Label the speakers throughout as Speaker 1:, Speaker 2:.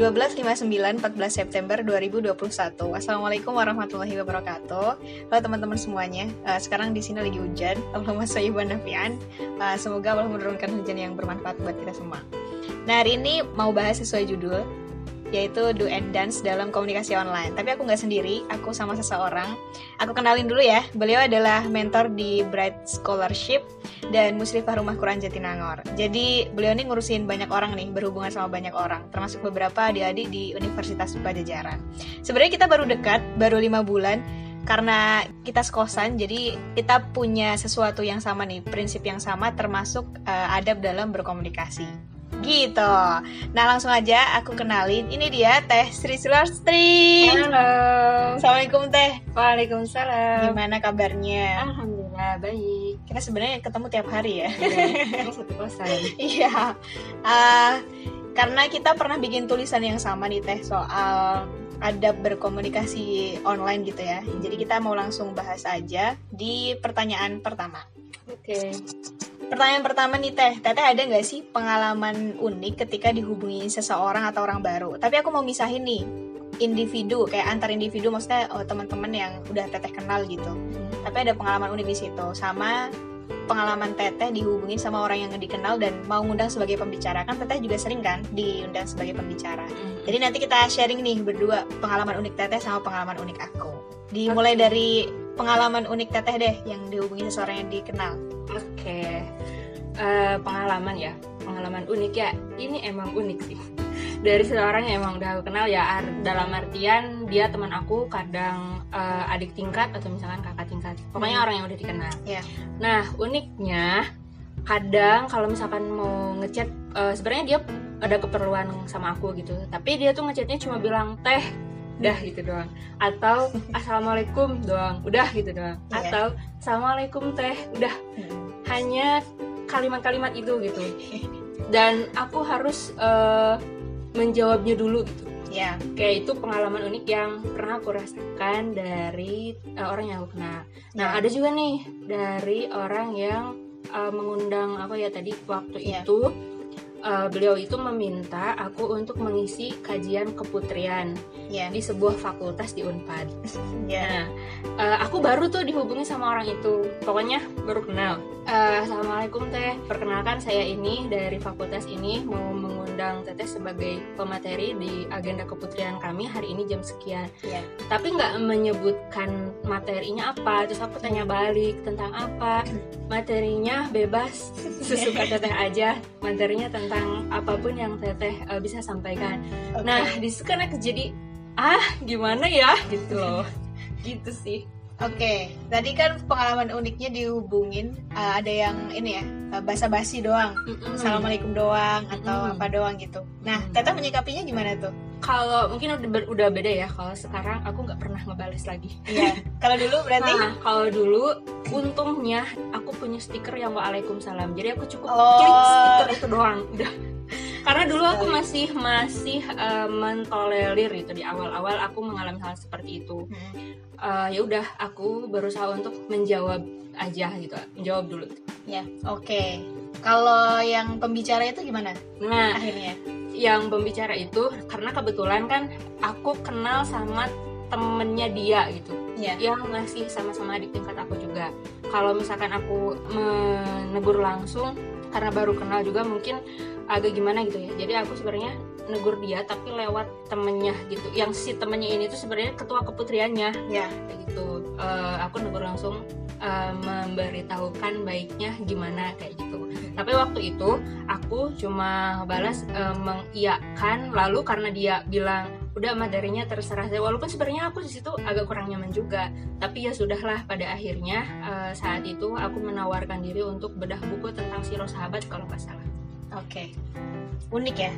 Speaker 1: 12.59 14 September 2021. Assalamualaikum warahmatullahi wabarakatuh. Halo teman-teman semuanya. Uh, sekarang di sini lagi hujan. Allahumma sholli nafian. Uh, semoga Allah menurunkan hujan yang bermanfaat buat kita semua. Nah, hari ini mau bahas sesuai judul yaitu do and dance dalam komunikasi online. Tapi aku nggak sendiri, aku sama seseorang. Aku kenalin dulu ya, beliau adalah mentor di Bright Scholarship dan musrifah rumah Quran Jatinangor. Jadi beliau ini ngurusin banyak orang nih, berhubungan sama banyak orang, termasuk beberapa adik-adik di Universitas Pajajaran. Sebenarnya kita baru dekat, baru lima bulan, karena kita sekosan jadi kita punya sesuatu yang sama nih prinsip yang sama termasuk uh, adab dalam berkomunikasi gitu. Nah langsung aja aku kenalin. Ini dia Teh Sri Sulastri.
Speaker 2: Halo.
Speaker 1: Assalamualaikum Teh.
Speaker 2: Waalaikumsalam.
Speaker 1: Gimana kabarnya?
Speaker 2: Alhamdulillah baik.
Speaker 1: Kita sebenarnya ketemu tiap hari ya.
Speaker 2: Iya. satu kosan.
Speaker 1: Iya. uh, karena kita pernah bikin tulisan yang sama nih Teh soal adab berkomunikasi online gitu ya. Jadi kita mau langsung bahas aja di pertanyaan pertama.
Speaker 2: Oke. Okay.
Speaker 1: Pertanyaan pertama nih Teh, Teteh ada nggak sih pengalaman unik ketika dihubungi seseorang atau orang baru? Tapi aku mau misahin nih, individu kayak antar individu maksudnya oh, teman-teman yang udah Teteh kenal gitu. Hmm. Tapi ada pengalaman unik di situ sama pengalaman Teteh dihubungin sama orang yang dikenal dan mau ngundang sebagai pembicara kan Teteh juga sering kan diundang sebagai pembicara. Hmm. Jadi nanti kita sharing nih berdua pengalaman unik Teteh sama pengalaman unik aku. Dimulai okay. dari pengalaman unik Teteh deh yang dihubungi seseorang yang dikenal.
Speaker 2: Oke. Okay uh, pengalaman ya pengalaman unik ya ini emang unik sih dari seseorang yang emang udah aku kenal ya dalam artian dia teman aku kadang uh, adik tingkat atau misalkan kakak tingkat pokoknya hmm. orang yang udah dikenal
Speaker 1: yeah.
Speaker 2: nah uniknya kadang kalau misalkan mau ngechat uh, sebenarnya dia ada keperluan sama aku gitu tapi dia tuh ngechatnya cuma bilang teh udah gitu doang atau assalamualaikum doang udah gitu doang yeah. atau assalamualaikum teh udah hmm. hanya kalimat-kalimat itu gitu dan aku harus uh, menjawabnya dulu gitu
Speaker 1: ya
Speaker 2: kayak itu pengalaman unik yang pernah aku rasakan dari uh, orang yang aku kenal nah ya. ada juga nih dari orang yang uh, mengundang apa ya tadi waktu ya. itu uh, beliau itu meminta aku untuk mengisi kajian keputrian yeah. di sebuah fakultas di Unpad.
Speaker 1: Yeah. Nah,
Speaker 2: uh, aku baru tuh dihubungi sama orang itu. Pokoknya baru kenal. Uh, Assalamualaikum teh, perkenalkan saya ini dari fakultas ini mau mengundang teteh sebagai pemateri di agenda keputrian kami hari ini jam sekian.
Speaker 1: Yeah.
Speaker 2: Tapi nggak menyebutkan materinya apa. Terus aku tanya balik tentang apa. Materinya bebas sesuka teteh aja. Materinya tentang apa pun yang teteh uh, bisa sampaikan. Okay. Nah, di situ kan jadi ah gimana ya gitu loh, gitu sih.
Speaker 1: Oke, okay. tadi kan pengalaman uniknya dihubungin uh, ada yang ini ya uh, basa-basi doang, mm-hmm. assalamualaikum doang atau mm-hmm. apa doang gitu. Nah, mm-hmm. Menyikapinya gimana tuh?
Speaker 2: Kalau mungkin udah udah beda ya. Kalau sekarang aku nggak pernah ngebales lagi.
Speaker 1: Iya. kalau dulu berarti?
Speaker 2: Nah, kalau dulu untungnya aku punya stiker yang waalaikumsalam. Jadi aku cukup oh. klik stiker itu doang. Udah karena dulu aku masih masih uh, mentolerir itu di awal-awal aku mengalami hal seperti itu. Uh, ya udah aku berusaha untuk menjawab aja gitu. Menjawab dulu.
Speaker 1: Ya oke. Okay. kalau yang pembicara itu gimana
Speaker 2: nah
Speaker 1: akhirnya?
Speaker 2: yang pembicara itu karena kebetulan kan aku kenal sama temennya dia gitu.
Speaker 1: Yeah.
Speaker 2: yang masih sama-sama di tingkat aku juga. Kalau misalkan aku menegur langsung karena baru kenal juga mungkin agak gimana gitu ya. Jadi aku sebenarnya negur dia tapi lewat temennya gitu. Yang si temennya ini tuh sebenarnya ketua keputriannya.
Speaker 1: Ya.
Speaker 2: Kayak gitu. Uh, aku negur langsung uh, memberitahukan baiknya gimana kayak gitu. Tapi waktu itu aku cuma balas uh, mengiyakan lalu karena dia bilang udah materinya terserah saya. Walaupun sebenarnya aku di situ agak kurang nyaman juga. Tapi ya sudahlah pada akhirnya uh, saat itu aku menawarkan diri untuk bedah buku tentang siro sahabat kalau nggak salah
Speaker 1: Oke. Okay. Unik ya.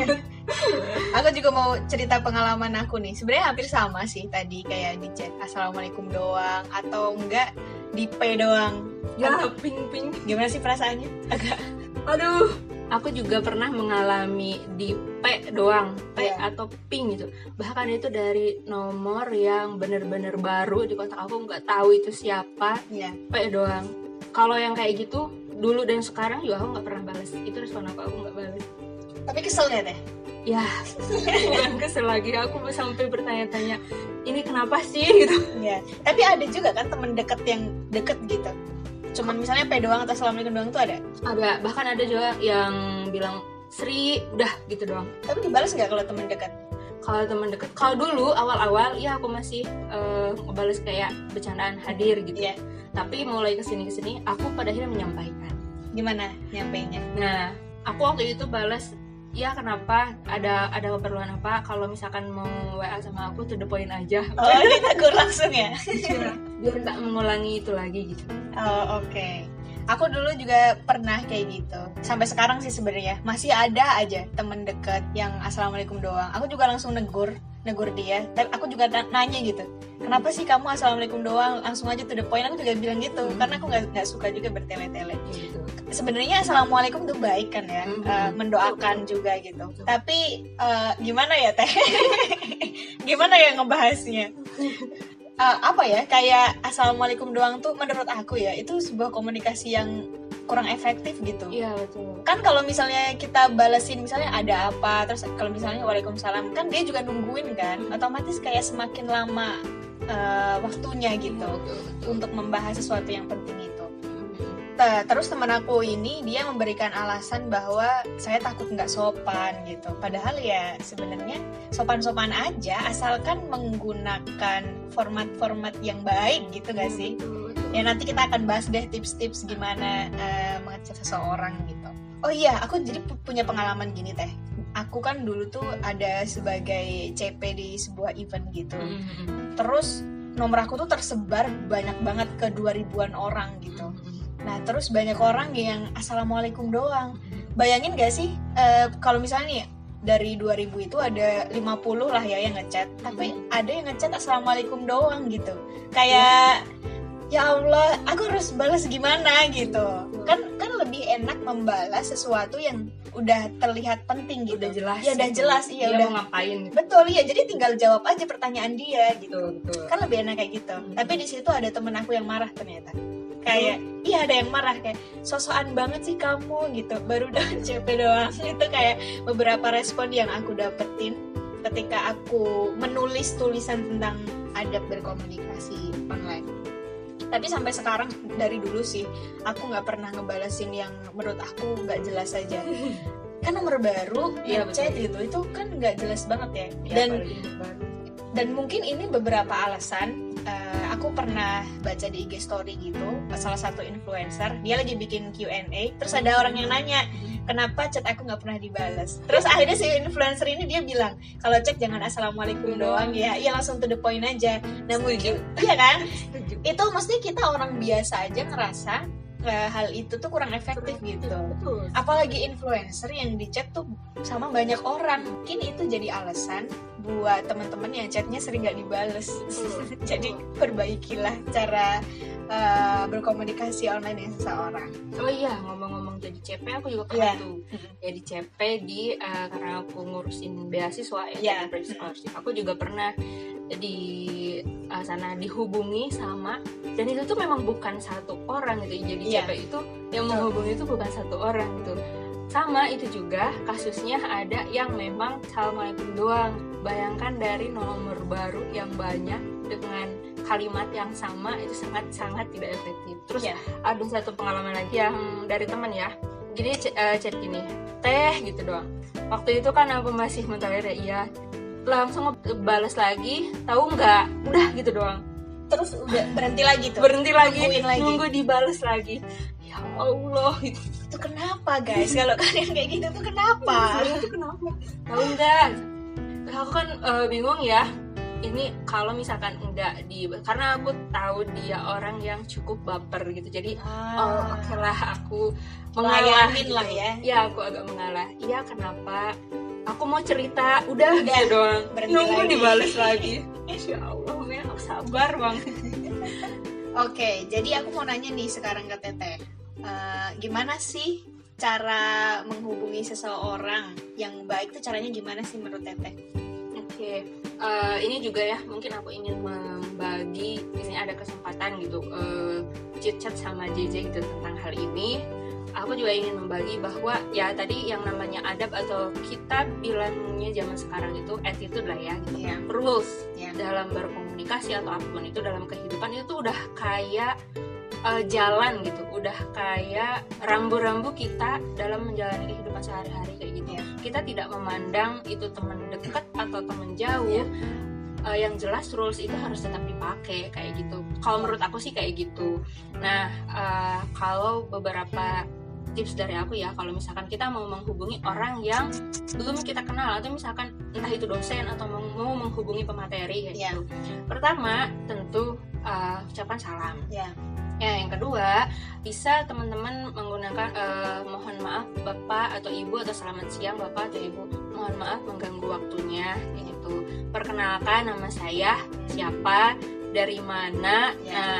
Speaker 1: aku juga mau cerita pengalaman aku nih. Sebenarnya hampir sama sih tadi kayak di chat assalamualaikum doang atau enggak di P doang.
Speaker 2: Ya, atau ping ping.
Speaker 1: Gimana sih perasaannya? Agak
Speaker 2: aduh aku juga pernah mengalami di P doang, P yeah. atau ping gitu. Bahkan itu dari nomor yang bener-bener baru di kotak aku nggak tahu itu siapa,
Speaker 1: yeah.
Speaker 2: P doang. Kalau yang kayak gitu dulu dan sekarang juga aku nggak pernah balas itu respon aku aku nggak balas
Speaker 1: Tapi kesel nggak teh?
Speaker 2: ya bukan kesel lagi aku sampai bertanya-tanya ini kenapa sih gitu
Speaker 1: Ya. Tapi ada juga kan temen deket yang deket gitu. Cuman misalnya pe doang atau assalamualaikum doang tuh ada.
Speaker 2: ada bahkan ada juga yang bilang Sri udah gitu doang
Speaker 1: Tapi dibalas nggak kalau temen deket?
Speaker 2: Kalau teman deket kalau dulu awal-awal ya aku masih eh, ngebales kayak bercandaan hadir gitu
Speaker 1: Iya.
Speaker 2: tapi mulai ke sini ke sini aku pada akhirnya menyampaikan
Speaker 1: Gimana nyampeinnya?
Speaker 2: nah aku waktu itu balas ya kenapa ada ada keperluan apa kalau misalkan mau wa sama aku to the point aja
Speaker 1: Oh, ditegur langsung ya?
Speaker 2: biar nggak mengulangi itu lagi gitu
Speaker 1: Oh, oke. Aku dulu juga pernah kayak gitu. Sampai sekarang sih sebenarnya masih ada aja temen deket yang assalamualaikum doang. Aku juga langsung negur, negur dia. Tapi aku juga na- nanya gitu. Kenapa sih kamu assalamualaikum doang? Langsung aja to the point. Aku juga bilang gitu.
Speaker 2: Hmm.
Speaker 1: Karena aku nggak suka juga bertele-tele.
Speaker 2: gitu
Speaker 1: Sebenarnya assalamualaikum tuh baik kan ya,
Speaker 2: Mhm.
Speaker 1: Eh, mendoakan juga gitu.
Speaker 2: Betul.
Speaker 1: Tapi eh, gimana ya teh? gimana ya ngebahasnya? Eh, apa ya kayak assalamualaikum doang tuh menurut aku ya itu sebuah komunikasi yang kurang efektif gitu.
Speaker 2: Iya betul.
Speaker 1: Kan kalau misalnya kita balesin misalnya ada apa terus kalau misalnya waalaikumsalam kan dia juga nungguin kan otomatis kayak semakin lama eh, waktunya gitu
Speaker 2: betul, betul.
Speaker 1: untuk membahas sesuatu yang penting terus teman aku ini dia memberikan alasan bahwa saya takut nggak sopan gitu. Padahal ya sebenarnya sopan-sopan aja asalkan menggunakan format-format yang baik gitu gak sih? Ya nanti kita akan bahas deh tips-tips gimana eh, mengecek seseorang gitu. Oh iya, aku jadi pu- punya pengalaman gini teh. Aku kan dulu tuh ada sebagai CP di sebuah event gitu.
Speaker 2: Mhm.
Speaker 1: Terus nomor aku tuh tersebar banyak banget ke 2000-an orang gitu. Nah, terus banyak orang yang assalamualaikum doang. Bayangin gak sih eh, kalau misalnya nih dari 2000 itu ada 50 lah ya yang ngechat, tapi ada yang ngechat assalamualaikum doang gitu. Kayak ya Allah, aku harus balas gimana gitu. Kan kan lebih enak membalas sesuatu yang udah terlihat penting gitu.
Speaker 2: udah jelas
Speaker 1: Ya udah
Speaker 2: gitu.
Speaker 1: jelas, iya
Speaker 2: Dia
Speaker 1: udah.
Speaker 2: mau ngapain gitu
Speaker 1: Betul iya, jadi tinggal jawab aja pertanyaan dia gitu
Speaker 2: betul betul
Speaker 1: kan lebih enak kayak gitu
Speaker 2: Hmm.
Speaker 1: tapi di situ ada temen aku yang marah ternyata kayak iya. Ada yang marah kayak sosokan banget sih kamu gitu. Baru dapat CP doang. Itu kayak beberapa respon yang aku dapetin ketika aku menulis tulisan tentang adab berkomunikasi online. Tapi sampai sekarang dari dulu sih aku nggak pernah ngebalesin yang menurut aku nggak jelas aja. Kan nomor baru yang chat gitu itu kan nggak jelas banget ya.
Speaker 2: Ya,
Speaker 1: dan dan mungkin ini beberapa alasan eh, aku pernah baca di IG story gitu salah satu influencer dia lagi bikin Q&A terus ada orang yang nanya kenapa chat aku nggak pernah dibalas terus akhirnya si influencer ini dia bilang kalau chat jangan assalamualaikum doang ya iya langsung to the point aja. Nah mungkin iya kan? Itu mesti kita orang biasa aja ngerasa eh, hal itu tuh kurang efektif gitu
Speaker 2: betul
Speaker 1: apalagi influencer yang di chat tuh sama banyak orang mungkin itu jadi alasan buat teman-teman yang chatnya sering nggak dibales
Speaker 2: Betul.
Speaker 1: jadi perbaikilah cara uh, berkomunikasi online dengan seseorang
Speaker 2: oh iya ngomong-ngomong jadi CP aku juga pernah
Speaker 1: Iya.
Speaker 2: tuh jadi CP di eh, karena aku ngurusin beasiswa ya
Speaker 1: Iya.
Speaker 2: Scholarship. aku juga pernah di eh, sana dihubungi sama dan itu tuh memang bukan satu orang gitu. Jadi
Speaker 1: Iya.
Speaker 2: CP itu yang menghubungi itu bukan satu orang gitu. Sama itu juga kasusnya ada yang memang assalamualaikum doang. Bayangkan dari nomor baru yang banyak dengan kalimat yang sama itu sangat sangat tidak efektif. Terus
Speaker 1: Iya.
Speaker 2: ada satu pengalaman lagi yang dari teman ya. Ch- eh, chat gini teh gitu doang. Waktu itu kan aku masih mentolerir ya langsung balas lagi tahu nggak? Udah gitu doang.
Speaker 1: Terus udah berhenti lagi tuh?
Speaker 2: Berhenti lagi
Speaker 1: Nungguin lagi.
Speaker 2: nunggu dibales lagi. Ya Allah. Gitu
Speaker 1: itu kenapa guys? Kalau kalian kayak gitu tuh kenapa?
Speaker 2: Sebenarnya tuh kenapa? Tahu nggak? Terus aku kan eh, bingung ya. Ini kalau misalkan enggak di karena aku tahu dia orang yang cukup baper gitu. Jadi oh
Speaker 1: Ah,
Speaker 2: oke lah aku mengalah
Speaker 1: layanin
Speaker 2: gitu.
Speaker 1: lah ya.
Speaker 2: ya aku agak mengalah. Iya kenapa aku mau cerita. Udah.
Speaker 1: Udah,
Speaker 2: gitu doang
Speaker 1: berhenti
Speaker 2: nunggu
Speaker 1: lagi.
Speaker 2: dibales lagi. Ya Allah men aku sabar banget
Speaker 1: Oke, jadi aku mau nanya nih sekarang ke Teteh. Eh, gimana sih cara menghubungi seseorang yang baik tuh caranya gimana sih menurut Teteh?
Speaker 2: oke. Eh, ini juga ya mungkin aku ingin membagi di sini ada kesempatan gitu eh, chit chat sama JJ gitu tentang hal ini aku juga ingin membagi bahwa ya tadi yang namanya adab atau kita bilangnya zaman sekarang itu attitude lah ya gitu.
Speaker 1: Iya.
Speaker 2: rules
Speaker 1: Iya.
Speaker 2: dalam berkomunikasi atau apa pun itu dalam kehidupan itu udah kayak uh, jalan gitu udah kayak rambu-rambu kita dalam menjalani kehidupan sehari-hari kayak gitu
Speaker 1: Iya.
Speaker 2: kita tidak memandang itu teman dekat atau teman jauh
Speaker 1: Iya.
Speaker 2: Uh, yang jelas rules itu harus tetap dipakai kayak gitu kalau menurut aku sih kayak gitu nah uh, kalau beberapa tips dari aku ya kalau misalkan kita mau menghubungi orang yang belum kita kenal atau misalkan entah itu dosen atau mau, menghubungi pemateri kayak
Speaker 1: Iya.
Speaker 2: gitu pertama tentu uh, ucapan salam
Speaker 1: Iya.
Speaker 2: Ya, yang kedua, bisa teman-teman menggunakan eh, mohon maaf Bapak atau Ibu atau selamat siang Bapak atau Ibu. Mohon maaf mengganggu waktunya gitu. Perkenalkan nama saya siapa, dari mana.
Speaker 1: Ya.
Speaker 2: Nah,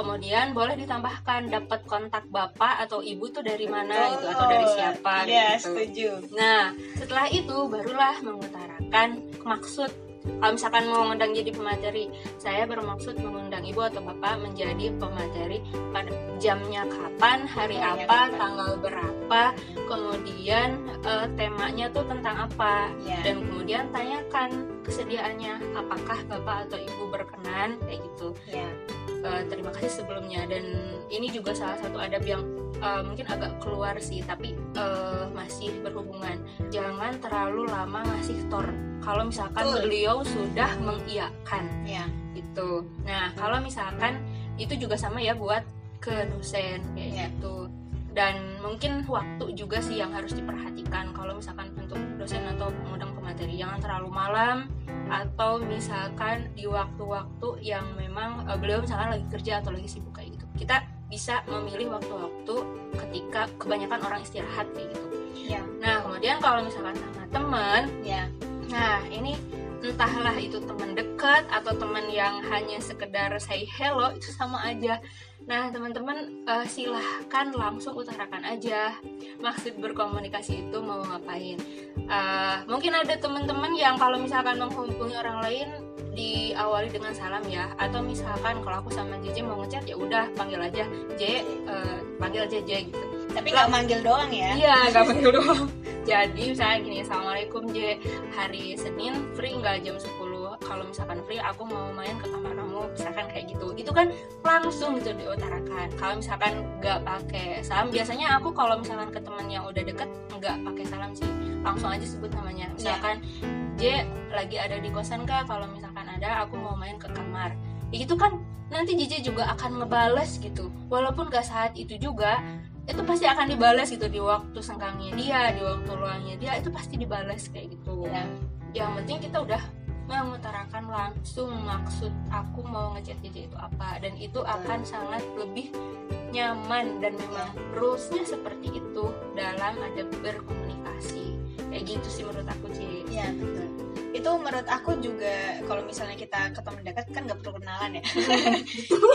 Speaker 2: kemudian boleh ditambahkan dapat kontak Bapak atau Ibu tuh dari mana gitu atau dari siapa
Speaker 1: Iya,
Speaker 2: gitu.
Speaker 1: setuju.
Speaker 2: Nah, setelah itu barulah mengutarakan maksud. Kalau misalkan mau mengundang jadi pemateri, saya bermaksud mengundang ibu atau bapak menjadi pemateri pada jamnya kapan, hari apa,
Speaker 1: kapan.
Speaker 2: tanggal berapa, temanya tuh tentang apa,
Speaker 1: Iya.
Speaker 2: dan kemudian tanyakan kesediaannya, apakah bapak atau ibu berkenan, kayak gitu.
Speaker 1: Iya.
Speaker 2: Eh, terima kasih sebelumnya dan ini juga salah satu adab yang eh, mungkin agak keluar sih tapi eh, masih berhubungan jangan terlalu lama ngasih tor kalau misalkan
Speaker 1: Betul.
Speaker 2: beliau sudah mengiyakan
Speaker 1: Iya.
Speaker 2: gitu nah kalau misalkan itu juga sama ya buat ke dosen kayak
Speaker 1: Iya.
Speaker 2: gitu dan mungkin waktu juga sih yang harus diperhatikan kalau misalkan untuk dosen atau pengundang pemateri jangan terlalu malam atau misalkan di waktu-waktu yang memang eh, beliau misalkan lagi kerja atau lagi sibuk kayak gitu kita bisa memilih waktu-waktu ketika kebanyakan orang istirahat kayak gitu
Speaker 1: Iya.
Speaker 2: nah kemudian kalau misalkan sama teman
Speaker 1: Iya.
Speaker 2: Nah, ini entahlah itu teman dekat atau teman yang hanya sekedar say hello itu sama aja. Nah, teman-teman eh, silahkan langsung utarakan aja maksud berkomunikasi itu mau ngapain. Eh, mungkin ada teman-teman yang kalau misalkan menghubungi orang lain diawali dengan salam ya atau misalkan kalau aku sama JJ mau ngechat ya udah panggil aja J eh, panggil aja J gitu
Speaker 1: Tapi nggak manggil doang ya.
Speaker 2: Iya, gak panggil doang. Jadi misalnya gini, Assalamualaikum J, hari Senin free nggak jam 10? Misalkan free, aku mau main ke kamar kamu, misalkan kayak gitu. Itu kan langsung gitu diutarakan. Kalau misalkan nggak pakai salam, biasanya aku kalau misalkan ke temen yang udah deket nggak pakai salam sih, langsung aja sebut namanya. Misalkan J lagi ada di kosan kah? Kalau misalkan ada, aku mau main ke kamar. Ya gitu kan nanti JJ juga akan ngebales gitu. Walaupun gak saat itu juga, itu pasti akan dibalas gitu di waktu senggangnya dia di waktu luangnya dia itu pasti dibalas kayak gitu
Speaker 1: Iya.
Speaker 2: yang penting kita udah mengutarakan langsung maksud aku mau ngechat JJ itu apa. Dan itu akan sangat lebih nyaman dan memang rulesnya seperti itu dalam ada berkomunikasi. Kayak gitu sih menurut aku J
Speaker 1: Iya betul. Itu menurut aku juga kalau misalnya kita ketemu dekat kan nggak perlu kenalan ya.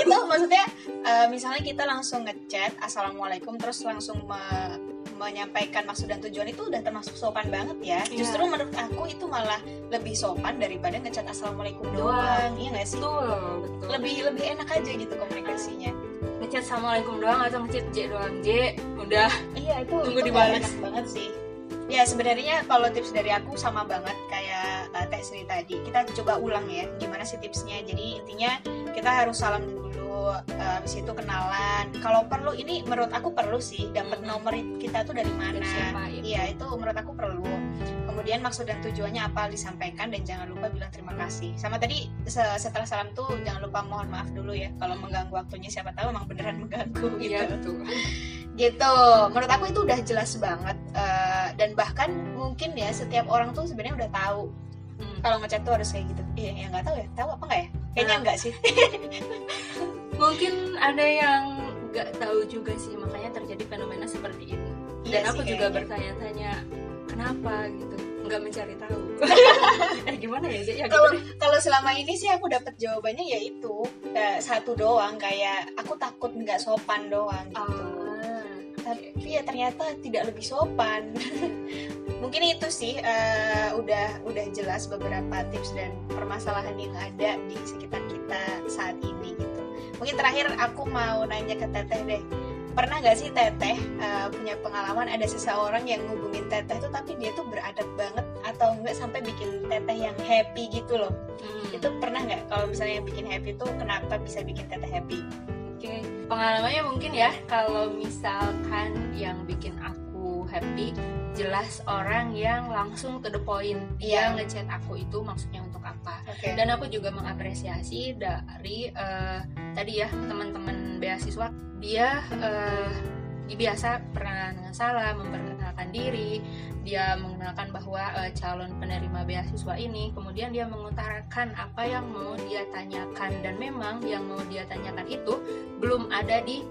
Speaker 1: itu maksudnya eh, misalnya kita langsung ngechat assalamualaikum terus langsung me- menyampaikan maksud dan tujuan itu udah termasuk sopan banget ya.
Speaker 2: Iya.
Speaker 1: Justru menurut aku itu malah lebih sopan daripada ngechat assalamualaikum
Speaker 2: Doang.
Speaker 1: doang. Iya nggak sih?
Speaker 2: betul betul
Speaker 1: Lebih lebih enak aja gitu komunikasinya.
Speaker 2: ngechat assalamualaikum doang atau ngechat J doang J udah
Speaker 1: Iya itu
Speaker 2: Tunggu
Speaker 1: itu
Speaker 2: dibalas.
Speaker 1: enak banget sih. Ya sebenarnya kalau tips dari aku sama banget kayak uh, Teh Sri tadi. Kita coba ulang ya gimana sih tipsnya. Jadi intinya kita harus salam dulu, uh, habis itu kenalan. Kalau perlu ini menurut aku perlu sih dapat nomor kita tuh dari mana.
Speaker 2: Iya.
Speaker 1: Iya itu menurut aku perlu. Kemudian maksud dan tujuannya apa disampaikan dan jangan lupa bilang terima kasih. Sama tadi se- setelah salam tuh jangan lupa mohon maaf dulu ya kalau mengganggu waktunya siapa tahu emang beneran mengganggu gitu
Speaker 2: iya betul
Speaker 1: gitu menurut aku itu udah jelas banget Eh, dan bahkan mungkin ya setiap orang tuh sebenarnya udah tahu. Kalau ngechat tuh harus kayak gitu. Iya ya nggak tahu ya. Tahu apa nggak ya? Kayaknya
Speaker 2: Nah.
Speaker 1: enggak sih.
Speaker 2: Mungkin ada yang nggak tahu juga sih makanya terjadi fenomena seperti ini. Dan
Speaker 1: Iya
Speaker 2: aku
Speaker 1: sih,
Speaker 2: juga bertanya-tanya kenapa? gitu. Nggak mencari tahu. Eh gimana ya Zek? ya
Speaker 1: kalau
Speaker 2: gitu
Speaker 1: kalau selama ini sih aku dapat jawabannya yaitu eh, satu doang kayak aku takut nggak sopan doang gitu.
Speaker 2: Ah,
Speaker 1: tapi ya ternyata tidak lebih sopan. Mungkin itu sih eh, udah udah jelas beberapa tips dan permasalahan yang ada di sekitar kita saat ini gitu. Mungkin terakhir aku mau nanya ke teteh deh. Pernah nggak sih teteh uh, punya pengalaman ada seseorang yang ngubungin teteh tuh tapi dia tuh beradab banget atau enggak sampai bikin teteh yang happy gitu loh?
Speaker 2: Hmm.
Speaker 1: itu pernah nggak kalau misalnya yang bikin happy tuh kenapa bisa bikin teteh happy?
Speaker 2: Oke, pengalamannya mungkin ya kalau misalkan yang bikin aku happy jelas orang yang langsung to the point dia
Speaker 1: Iya.
Speaker 2: ngechat aku itu maksudnya untuk apa.
Speaker 1: Oke.
Speaker 2: Dan aku juga mengapresiasi dari eh, tadi ya teman-teman beasiswa. Dia eh, biasa pernah dengan salah memperkenalkan diri dia mengenalkan bahwa eh, calon penerima beasiswa ini kemudian dia mengutarakan apa yang mau dia tanyakan. Dan memang yang mau dia tanyakan itu belum ada di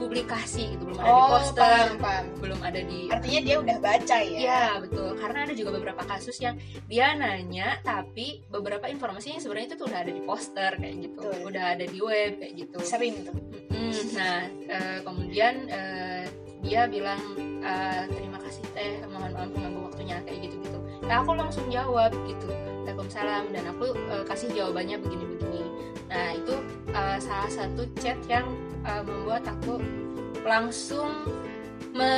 Speaker 2: publikasi gitu belum ada di
Speaker 1: oh
Speaker 2: poster
Speaker 1: paham paham.
Speaker 2: belum ada di
Speaker 1: artinya dia udah baca ya?
Speaker 2: Iya betul. Karena ada juga beberapa kasus yang dia nanya tapi beberapa informasinya sebenarnya itu tuh udah ada di poster kayak gitu.
Speaker 1: Betul.
Speaker 2: udah ada di web kayak gitu.
Speaker 1: Sering tuh.
Speaker 2: Mm, nah eh, kemudian eh, dia bilang eh, terima kasih teh mohon maaf mengganggu waktunya kayak gitu gitu nah aku langsung jawab gitu Waalaikumsalam dan aku eh, kasih jawabannya begini-begini. Nah itu eh, salah satu chat yang eh, membuat aku langsung me,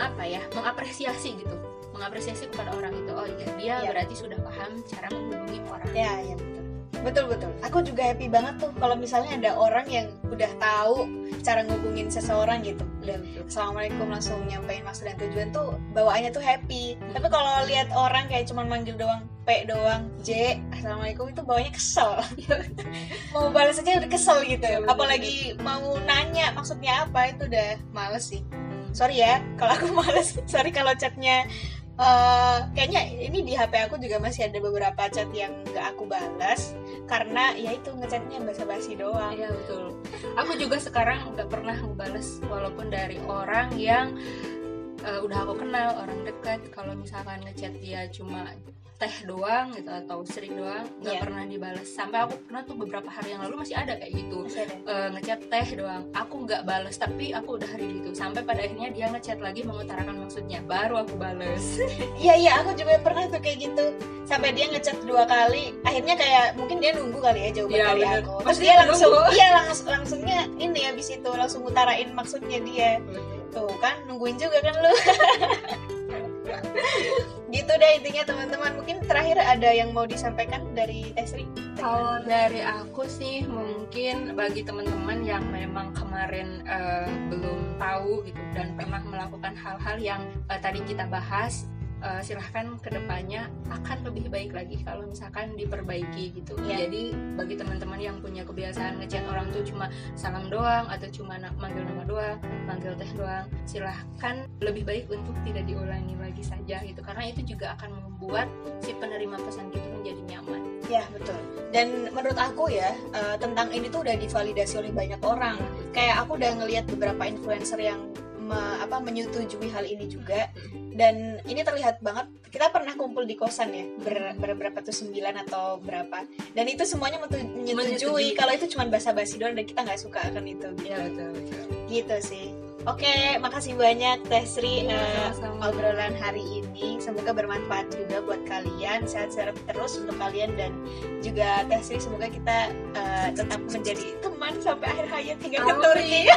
Speaker 2: apa ya mengapresiasi gitu mengapresiasi kepada orang itu. Oh iya dia
Speaker 1: Iya.
Speaker 2: berarti sudah paham cara menghubungi orang.
Speaker 1: Ya ya betul betul. Aku juga happy banget tuh kalau misalnya ada orang yang udah tahu cara ngubungin seseorang gitu.
Speaker 2: Betul.
Speaker 1: Assalamualaikum langsung nyampein maksud dan tujuan tuh bawaannya tuh happy. Tapi kalau lihat orang kayak cuman manggil doang P doang J Assalamualaikum itu bawanya kesel. Mau balas aja udah kesel gitu. Apalagi mau nanya maksudnya apa itu udah males sih. Sorry ya kalau aku males. Sorry kalau chatnya eh, kayaknya ini di HP aku juga masih ada beberapa chat yang gak aku balas karena ya itu ngechatnya basa-basi doang
Speaker 2: Iya betul. Aku juga sekarang nggak pernah ngebales walaupun dari orang yang eh, udah aku kenal orang dekat. Kalau misalkan ngechat dia cuma teh doang gitu atau seri doang nggak
Speaker 1: Iya.
Speaker 2: pernah dibalas. Sampai aku pernah tuh beberapa hari yang lalu masih ada kayak gitu. Eh, ngechat teh doang. Aku nggak bales tapi aku udah hari itu. Sampai pada akhirnya dia ngechat lagi mengutarakan maksudnya. Baru aku bales.
Speaker 1: Iya iya aku juga pernah tuh kayak gitu sampai dia ngechat dua kali akhirnya kayak mungkin dia nunggu kali ya jawaban
Speaker 2: Iya,
Speaker 1: dari
Speaker 2: bener.
Speaker 1: aku terus dia langsung
Speaker 2: nunggu.
Speaker 1: iya langsung langsungnya ini habis itu langsung ngutarain maksudnya dia tuh kan nungguin juga kan lu gitu deh intinya teman-teman. Mungkin terakhir ada yang mau disampaikan dari Tesri
Speaker 2: Kalau dari aku sih mungkin bagi teman-teman yang memang kemarin eh, belum tahu gitu dan pernah melakukan hal-hal yang eh, tadi kita bahas eh, silahkan ke depannya akan lebih baik lagi kalau misalkan diperbaiki gitu.
Speaker 1: Iya.
Speaker 2: Jadi bagi teman-teman yang punya kebiasaan ngechat orang tuh cuma salam doang atau cuma manggil nama doang, manggil teh doang, silahkan lebih baik untuk tidak diulangi lagi saja gitu karena itu juga akan membuat si penerima pesan itu menjadi nyaman.
Speaker 1: ya betul dan menurut aku ya eh, tentang ini tuh udah divalidasi oleh banyak orang kayak aku udah ngelihat beberapa influencer yang me- apa menyetujui hal ini juga dan ini terlihat banget kita pernah kumpul di kosan ya ber, ber- berapa tuh sembilan atau berapa dan itu semuanya menyetujui
Speaker 2: Menyetujui.
Speaker 1: kalau itu cuma basa-basi doang dan kita nggak suka akan itu
Speaker 2: Iya betul betul.
Speaker 1: gitu sih oke makasih banyak Teh Sri
Speaker 2: Iya, sama-sama.
Speaker 1: obrolan hari ini. Semoga bermanfaat juga buat kalian. Sehat-sehat terus untuk kalian dan juga Teh Sri semoga kita eh, tetap menjadi teman sampai akhir hayat hingga ke. Turki.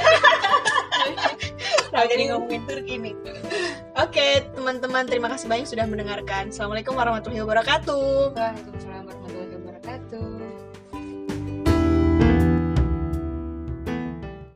Speaker 1: Kalau jadi ngomongin Turki nih. Oke teman-teman terima kasih banyak sudah mendengarkan. Assalamualaikum warahmatullahi wabarakatuh.
Speaker 2: Waalaikumsalam